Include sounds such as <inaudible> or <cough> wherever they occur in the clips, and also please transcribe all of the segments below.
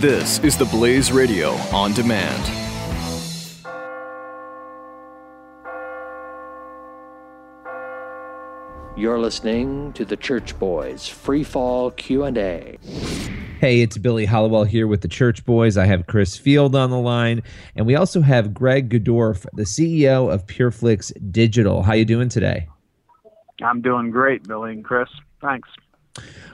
This is the Blaze Radio on demand. You're listening to the Church Boys Free Fall Q&A. Hey, it's Billy Hallowell here with the Church Boys. I have Chris Field on the line, and we also have Greg Gudorf, the CEO of PureFlix Digital. How you doing today? I'm doing great, Billy and Chris. Thanks.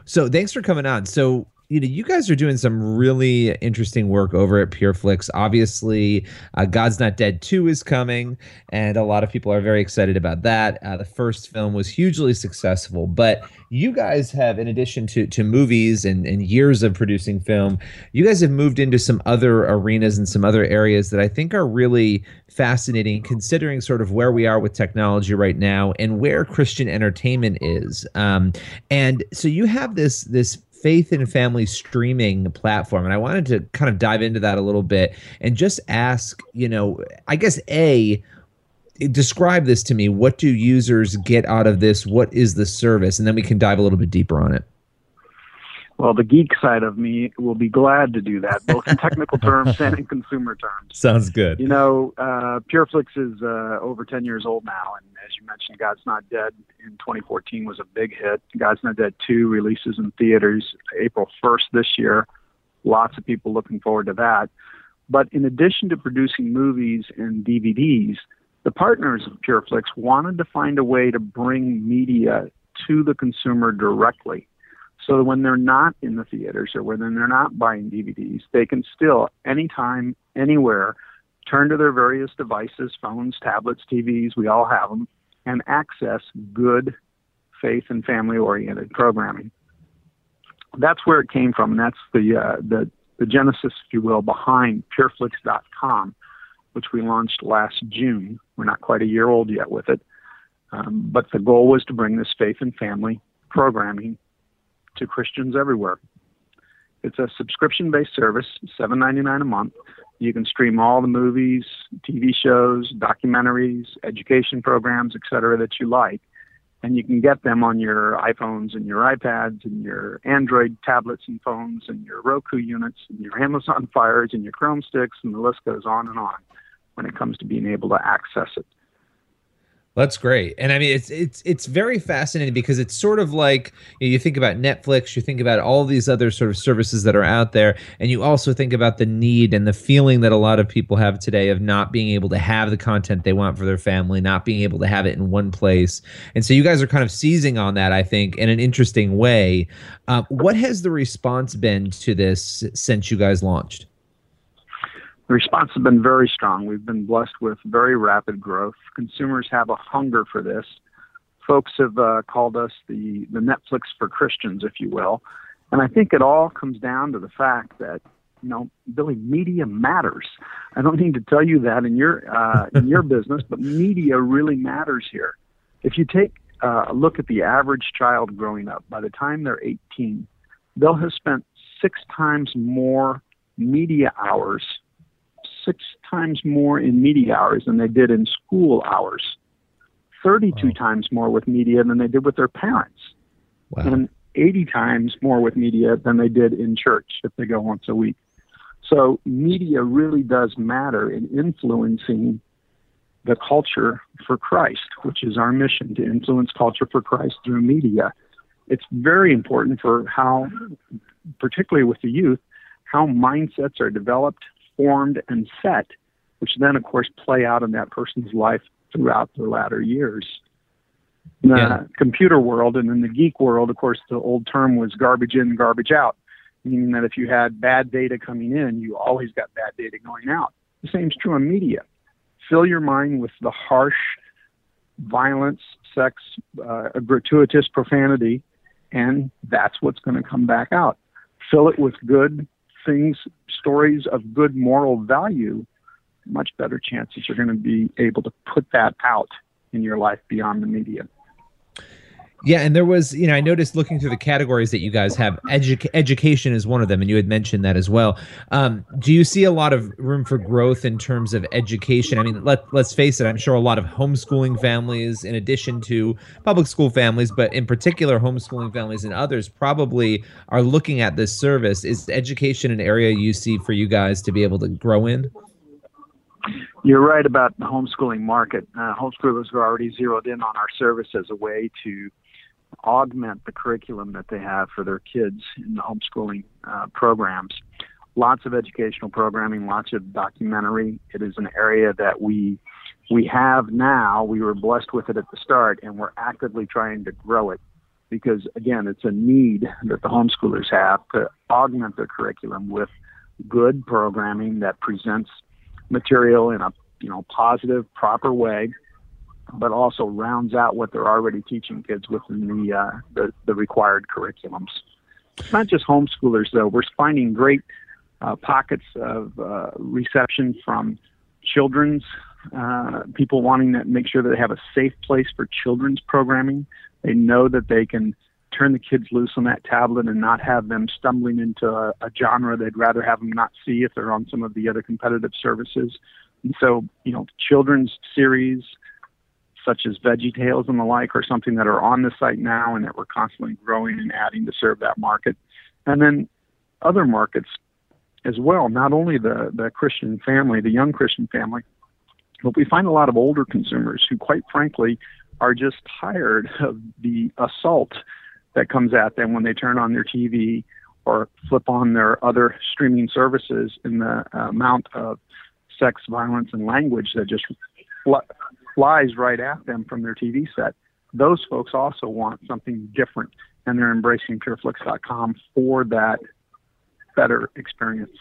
So, thanks for coming on. So, you know, you guys are doing some really interesting work over at PureFlix. Obviously, uh, God's Not Dead 2 is coming, and a lot of people are very excited about that. Uh, the first film was hugely successful, but you guys have, in addition to, to movies and, and years of producing film, you guys have moved into some other arenas and some other areas that I think are really fascinating, considering sort of where we are with technology right now and where Christian entertainment is. Um, and so you have this this faith and family streaming platform. And I wanted to kind of dive into that a little bit and just ask, you know, I guess A, describe this to me. What do users get out of this? What is the service? And then we can dive a little bit deeper on it. Well, the geek side of me will be glad to do that, both in technical terms and in <laughs> consumer terms. Sounds good. You know, uh, PureFlix is uh, over 10 years old now, and as you mentioned, God's Not Dead in 2014 was a big hit. God's Not Dead 2 releases in theaters April 1st this year. Lots of people looking forward to that. But in addition to producing movies and DVDs, the partners of PureFlix wanted to find a way to bring media to the consumer directly so that when they're not in the theaters or when they're not buying DVDs, they can still, anytime, anywhere, turn to their various devices, phones, tablets, TVs, we all have them, and access good faith and family oriented programming. That's where it came from, and that's the, uh, the, the genesis, if you will, behind pureflix.com, which we launched last June. We're not quite a year old yet with it. Um, but the goal was to bring this faith and family programming to Christians everywhere. It's a subscription based service, $7.99 a month. You can stream all the movies, TV shows, documentaries, education programs, etc. that you like. And you can get them on your iPhones and your iPads and your Android tablets and phones and your Roku units and your Amazon <laughs> Fires and your Chrome sticks, and the list goes on and on when it comes to being able to access it. That's great, and I mean it's it's it's very fascinating because it's sort of like you, know, you think about Netflix, you think about all these other sort of services that are out there, and you also think about the need and the feeling that a lot of people have today of not being able to have the content they want for their family, not being able to have it in one place, and so you guys are kind of seizing on that, I think, in an interesting way. Uh, what has the response been to this since you guys launched? The response has been very strong. We've been blessed with very rapid growth. Consumers have a hunger for this. Folks have uh, called us the, the Netflix for Christians, if you will. And I think it all comes down to the fact that, you know, Billy, media matters. I don't need to tell you that in your, uh, in your <laughs> business, but media really matters here. If you take uh, a look at the average child growing up, by the time they're 18, they'll have spent six times more media hours six times more in media hours than they did in school hours, 32 wow. times more with media than they did with their parents, wow. and 80 times more with media than they did in church if they go once a week. So, media really does matter in influencing the culture for Christ, which is our mission to influence culture for Christ through media. It's very important for how, particularly with the youth, how mindsets are developed formed and set, which then, of course, play out in that person's life throughout their latter years. In the yeah. computer world and in the geek world, of course, the old term was garbage in, garbage out, meaning that if you had bad data coming in, you always got bad data going out. The same is true in media. Fill your mind with the harsh violence, sex, uh, gratuitous profanity, and that's what's going to come back out. Fill it with good things, stories of good moral value, much better chances you're going to be able to put that out in your life beyond the media. Yeah, and there was, you know, I noticed looking through the categories that you guys have, edu- education is one of them, and you had mentioned that as well. Um, do you see a lot of room for growth in terms of education? I mean, let let's face it, I'm sure a lot of homeschooling families, in addition to public school families, but in particular homeschooling families and others, probably are looking at this service. Is education an area you see for you guys to be able to grow in? You're right about the homeschooling market. Uh, homeschoolers are already zeroed in on our service as a way to augment the curriculum that they have for their kids in the homeschooling uh, programs. Lots of educational programming, lots of documentary. It is an area that we we have now. We were blessed with it at the start, and we're actively trying to grow it because again, it's a need that the homeschoolers have to augment their curriculum with good programming that presents material in a you know positive, proper way but also rounds out what they're already teaching kids within the uh, the, the, required curriculums. It's not just homeschoolers though. We're finding great uh, pockets of uh, reception from children's uh, people wanting to make sure that they have a safe place for children's programming. They know that they can turn the kids loose on that tablet and not have them stumbling into a, a genre they'd rather have them not see if they're on some of the other competitive services. And so, you know, children's series, such as Veggie Tales and the like, are something that are on the site now and that we're constantly growing and adding to serve that market. And then other markets as well, not only the, the Christian family, the young Christian family, but we find a lot of older consumers who, quite frankly, are just tired of the assault that comes at them when they turn on their TV or flip on their other streaming services in the amount of sex, violence, and language that just flies right at them from their TV set. Those folks also want something different, and they're embracing PureFlix.com for that better experience.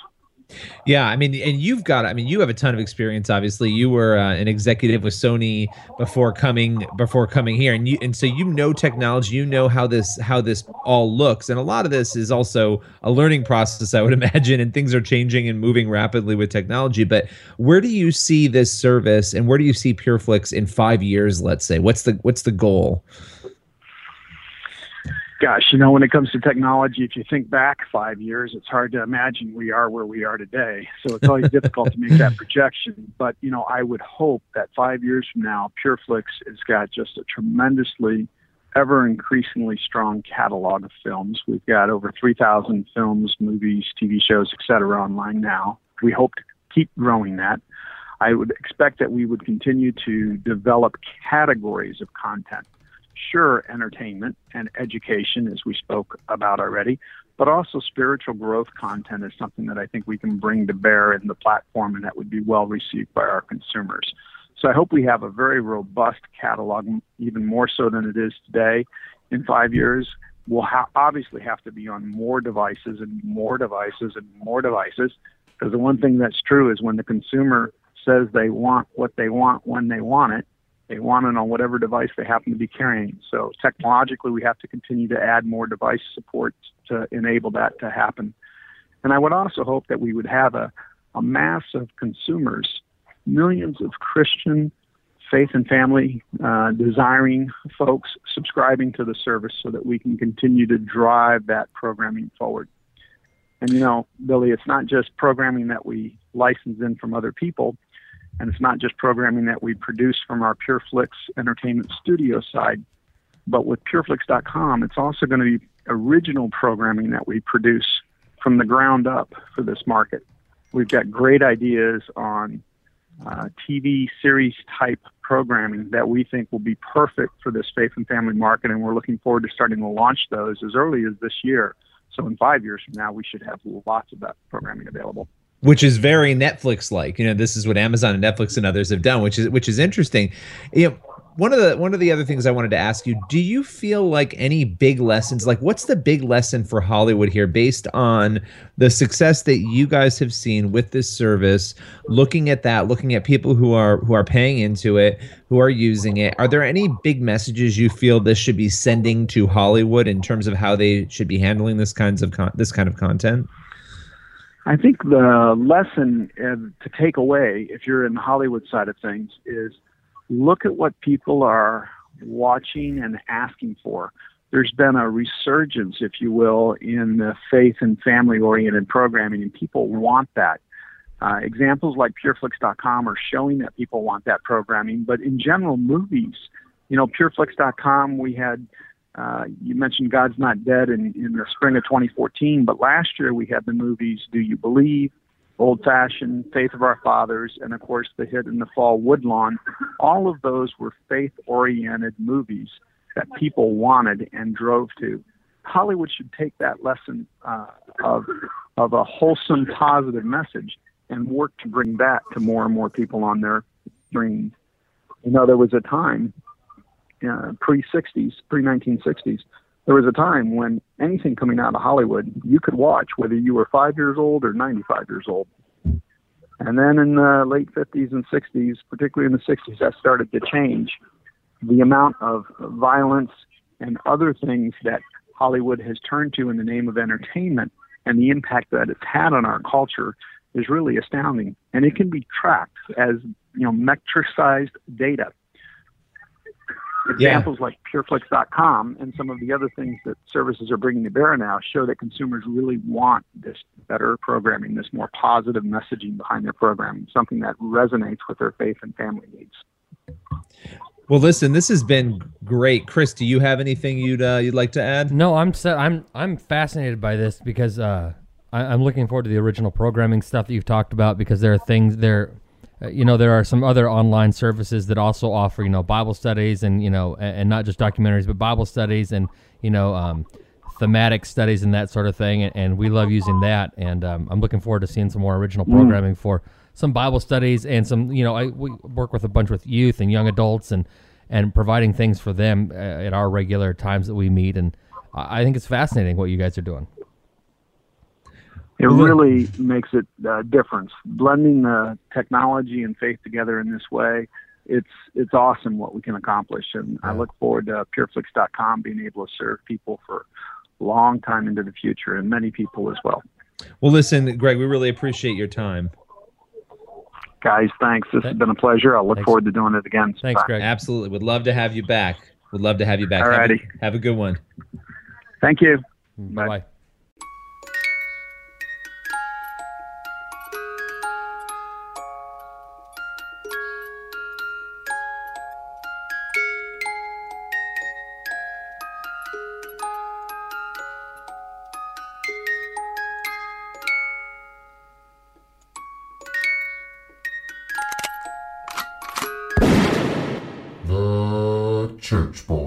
Yeah, I mean, and you've got, I mean, you have a ton of experience. Obviously, you were uh, an executive with Sony before coming before coming here, and you and so you know technology, you know how this how this all looks, and a lot of this is also a learning process, I would <laughs> imagine, and things are changing and moving rapidly with technology. But where do you see this service, and where do you see PureFlix in five years? Let's say, what's the what's the goal? Gosh, you know, when it comes to technology, if you think back five years, it's hard to imagine we are where we are today. So it's always <laughs> difficult to make that projection. But, you know, I would hope that five years from now, PureFlix has got just a tremendously, ever increasingly strong catalog of films. We've got over 3,000 films, movies, TV shows, et cetera, online now. We hope to keep growing that. I would expect that we would continue to develop categories of content sure entertainment and education, as we spoke about already, but also spiritual growth content is something that I think we can bring to bear in the platform and that would be well received by our consumers. So I hope we have a very robust catalog, even more so than it is today. In five years, we'll ha- obviously have to be on more devices and more devices and more devices. Because the one thing that's true is when the consumer says they want what they want when they want it, they want it on whatever device they happen to be carrying. So technologically, we have to continue to add more device support to enable that to happen. And I would also hope that we would have a, a mass of consumers, millions of Christian faith and family uh, desiring folks subscribing to the service so that we can continue to drive that programming forward. And you know, Billy, it's not just programming that we license in from other people and it's not just programming that we produce from our PureFlix Entertainment Studio side, but with PureFlix.com, it's also going to be original programming that we produce from the ground up for this market. We've got great ideas on uh, TV series type programming that we think will be perfect for this faith and family market, and we're looking forward to starting to launch those as early as this year. So, in five years from now, we should have lots of that programming available which is very Netflix like. You know, this is what Amazon and Netflix and others have done, which is which is interesting. You know, one of the one of the other things I wanted to ask you, do you feel like any big lessons like what's the big lesson for Hollywood here based on the success that you guys have seen with this service, looking at that, looking at people who are who are paying into it, who are using it. Are there any big messages you feel this should be sending to Hollywood in terms of how they should be handling this kinds of con- this kind of content? I think the lesson to take away, if you're in the Hollywood side of things, is look at what people are watching and asking for. There's been a resurgence, if you will, in the faith and family oriented programming, and people want that. Uh, examples like pureflix.com are showing that people want that programming, but in general, movies, you know, pureflix.com, we had, uh, you mentioned God's Not Dead in, in the spring of 2014, but last year we had the movies Do You Believe, Old Fashioned, Faith of Our Fathers, and of course the hit in the fall Woodlawn. All of those were faith oriented movies that people wanted and drove to. Hollywood should take that lesson uh, of, of a wholesome, positive message and work to bring that to more and more people on their screens. You know, there was a time, pre 60s, pre 1960s, there was a time when anything coming out of Hollywood you could watch whether you were five years old or 95 years old. And then in the late 50s and 60s, particularly in the 60s, that started to change. The amount of violence and other things that Hollywood has turned to in the name of entertainment and the impact that it's had on our culture is really astounding. And it can be tracked as, you know, metricized data. Examples yeah. like pureflix.com and some of the other things that services are bringing to bear now show that consumers really want this better programming, this more positive messaging behind their programming, something that resonates with their faith and family needs. Well, listen, this has been great. Chris, do you have anything you'd uh, you'd like to add? No, I'm I'm I'm fascinated by this because uh, I, am looking forward to the original programming stuff that you've talked about because there are things there. Uh, you know, there are some other online services that also offer you know Bible studies and you know and, and not just documentaries but Bible studies and you know um, thematic studies and that sort of thing. And, and we love using that. And um, I'm looking forward to seeing some more original mm. programming mm. for some Bible studies and some you know I we work with a bunch with youth and young adults and and providing things for them uh, at our regular times that we meet and I think it's fascinating what you guys are doing. It really makes it a uh, difference. Blending the technology and faith together in this way, it's it's awesome what we can accomplish. And yeah. I look forward to pureflix.com being able to serve people for a long time into the future and many people as well. Well, listen, Greg, we really appreciate your time. Guys, thanks. This has been a pleasure. I look thanks. forward to doing it again. Thanks, Greg. Absolutely. Would love to have you back. Would love to have you back. All righty. Have, have a good one. Thank you. Bye bye. Church Boy.